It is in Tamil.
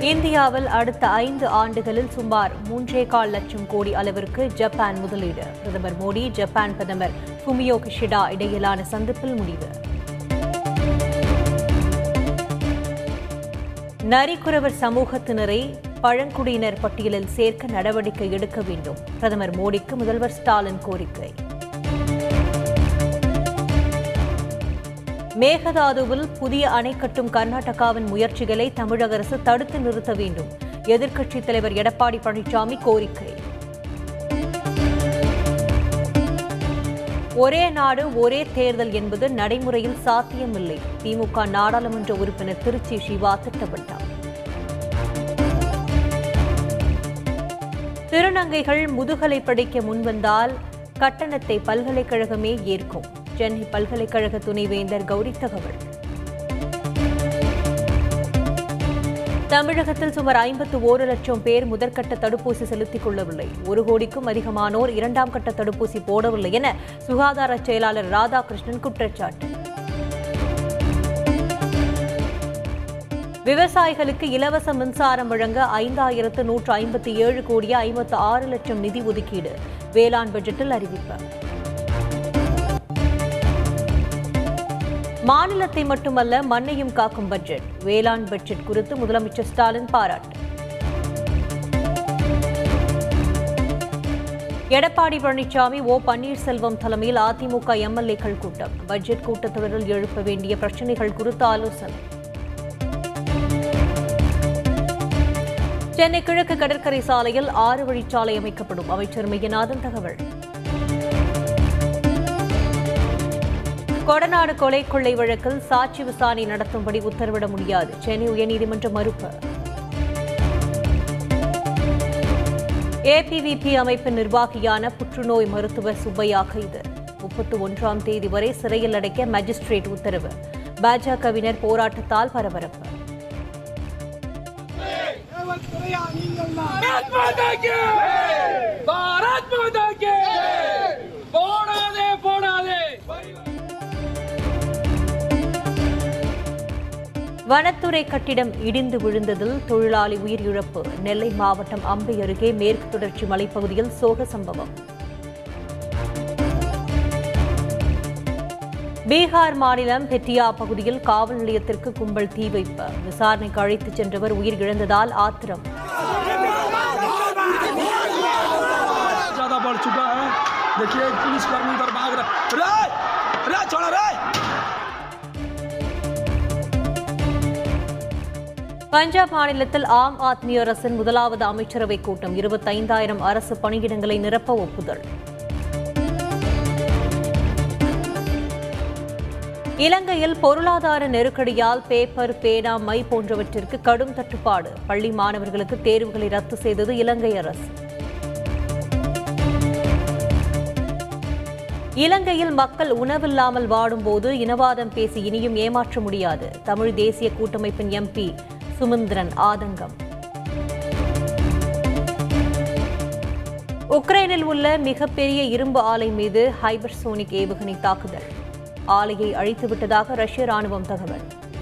இந்தியாவில் அடுத்த ஐந்து ஆண்டுகளில் சுமார் மூன்றே கால் லட்சம் கோடி அளவிற்கு ஜப்பான் முதலீடு. பிரதமர் மோடி ஜப்பான் பிரதமர் ஃபுமியோ கிஷிடா இடையிலான சந்திப்பில் முடிவு. நரிக்குறவர் சமூகத்தினரை பழங்குடியினர் பட்டியலில் சேர்க்க நடவடிக்கை எடுக்க வேண்டும். பிரதமர் மோடிக்கு முதல்வர் ஸ்டாலின் கோரிக்கை. மேகதாதுவில் புதிய அணை கட்டும் கர்நாடகாவின் முயற்சிகளை தமிழக அரசு தடுத்து நிறுத்த வேண்டும். எதிர்க்கட்சித் தலைவர் எடப்பாடி பழனிசாமி கோரிக்கை. ஒரே நாடு ஒரே தேர்தல் என்பது நடைமுறையில் சாத்தியமில்லை. திமுக நாடாளுமன்ற உறுப்பினர் திருச்சி சிவா திட்டமிட்டார். திருநங்கைகள் முதுகலை படிக்க முன்வந்தால் கட்டணத்தை பல்கலைக்கழகமே ஏற்கும். சென்னை பல்கலைக்கழக துணைவேந்தர் கௌரி தகவல். தமிழகத்தில் சுமார் ஐம்பத்து ஓரு லட்சம் பேர் முதற்கட்ட தடுப்பூசி செலுத்திக் கொள்ளவில்லை. ஒரு கோடிக்கும் அதிகமானோர் இரண்டாம் கட்ட தடுப்பூசி போடவில்லை என சுகாதார செயலாளர் ராதாகிருஷ்ணன் குற்றச்சாட்டு. விவசாயிகளுக்கு இலவச மின்சாரம் வழங்க ஐந்தாயிரத்து நூற்று ஐம்பத்தி ஏழு கோடியே ஐம்பத்து ஆறு லட்சம் நிதி ஒதுக்கீடு. வேளாண் பட்ஜெட்டில் அறிவிப்பு. மாநிலத்தை மட்டுமல்ல மண்ணையும் காக்கும் பட்ஜெட் வேளாண் பட்ஜெட் குறித்து முதலமைச்சர் ஸ்டாலின் பாராட்டு. எடப்பாடி பழனிசாமி ஓ பன்னீர்செல்வம் தலைமையில் அதிமுக எம்எல்ஏக்கள் கூட்டம். பட்ஜெட் கூட்டத்தொடரில் எழுப்ப வேண்டிய பிரச்சினைகள் குறித்து ஆலோசனை. சென்னை கிழக்கு கடற்கரை சாலையில் ஆறு வழிச்சாலை அமைக்கப்படும். அமைச்சர் மெய்யநாதன் தகவல். கொடநாடு கொலை கொள்ளை வழக்கில் சாட்சி விசாரணை நடத்தும்படி உத்தரவிட முடியாது. சென்னை உயர்நீதிமன்றம் மறுப்பு. ஏபிவிபி அமைப்பின் நிர்வாகியான புற்றுநோய் மருத்துவர் சுப்பையா கைது முப்பத்தி ஒன்றாம் தேதி வரை சிறையில் அடைக்க மேஜிஸ்ட்ரேட் உத்தரவு. பாஜகவினர் போராட்டத்தால் பரபரப்பு. நீங்கள் வனத்துறை கட்டிடம் இடிந்து விழுந்ததில் தொழிலாளி உயிரிழப்பு நெல்லை மாவட்டம் அம்பை அருகே மேற்கு தொடர்ச்சி மலைப்பகுதியில் சோக சம்பவம் பீகார் மாநிலம் பெட்டியா பகுதியில் காவல் நிலையத்திற்கு கும்பல் தீ வைப்பு விசாரணைக்கு அழைத்துச் சென்றவர் உயிரிழந்ததால் ஆத்திரம் ज्यादा बढ़ चुका है देखिए पुलिस कर्मी उधर भाग रहे பஞ்சாப் மாநிலத்தில் ஆம் ஆத்மி அரசின் முதலாவது அமைச்சரவைக் கூட்டம் இருபத்தைந்தாயிரம் அரசு பணியிடங்களை நிரப்ப ஒப்புதல். இலங்கையில் பொருளாதார நெருக்கடியால் பேப்பர் பேனா மை போன்றவற்றிற்கு கடும் தட்டுப்பாடு. பள்ளி மாணவர்களுக்கு தேர்வுகளை ரத்து செய்தது இலங்கை அரசு. இலங்கையில் மக்கள் உணவில்லாமல் வாடும்போது இனவாதம் பேசி இனியும் ஏமாற்ற முடியாது. தமிழ் தேசிய கூட்டமைப்பின் எம்பி சுமந்திரன் ஆதங்கம். உக்ரைனில் உள்ள மிகப்பெரிய இரும்பு ஆலை மீது ஹைபர்சோனிக் ஏவுகணை தாக்குதல். ஆலையை அழித்துவிட்டதாக ரஷ்ய ராணுவம் தகவல்.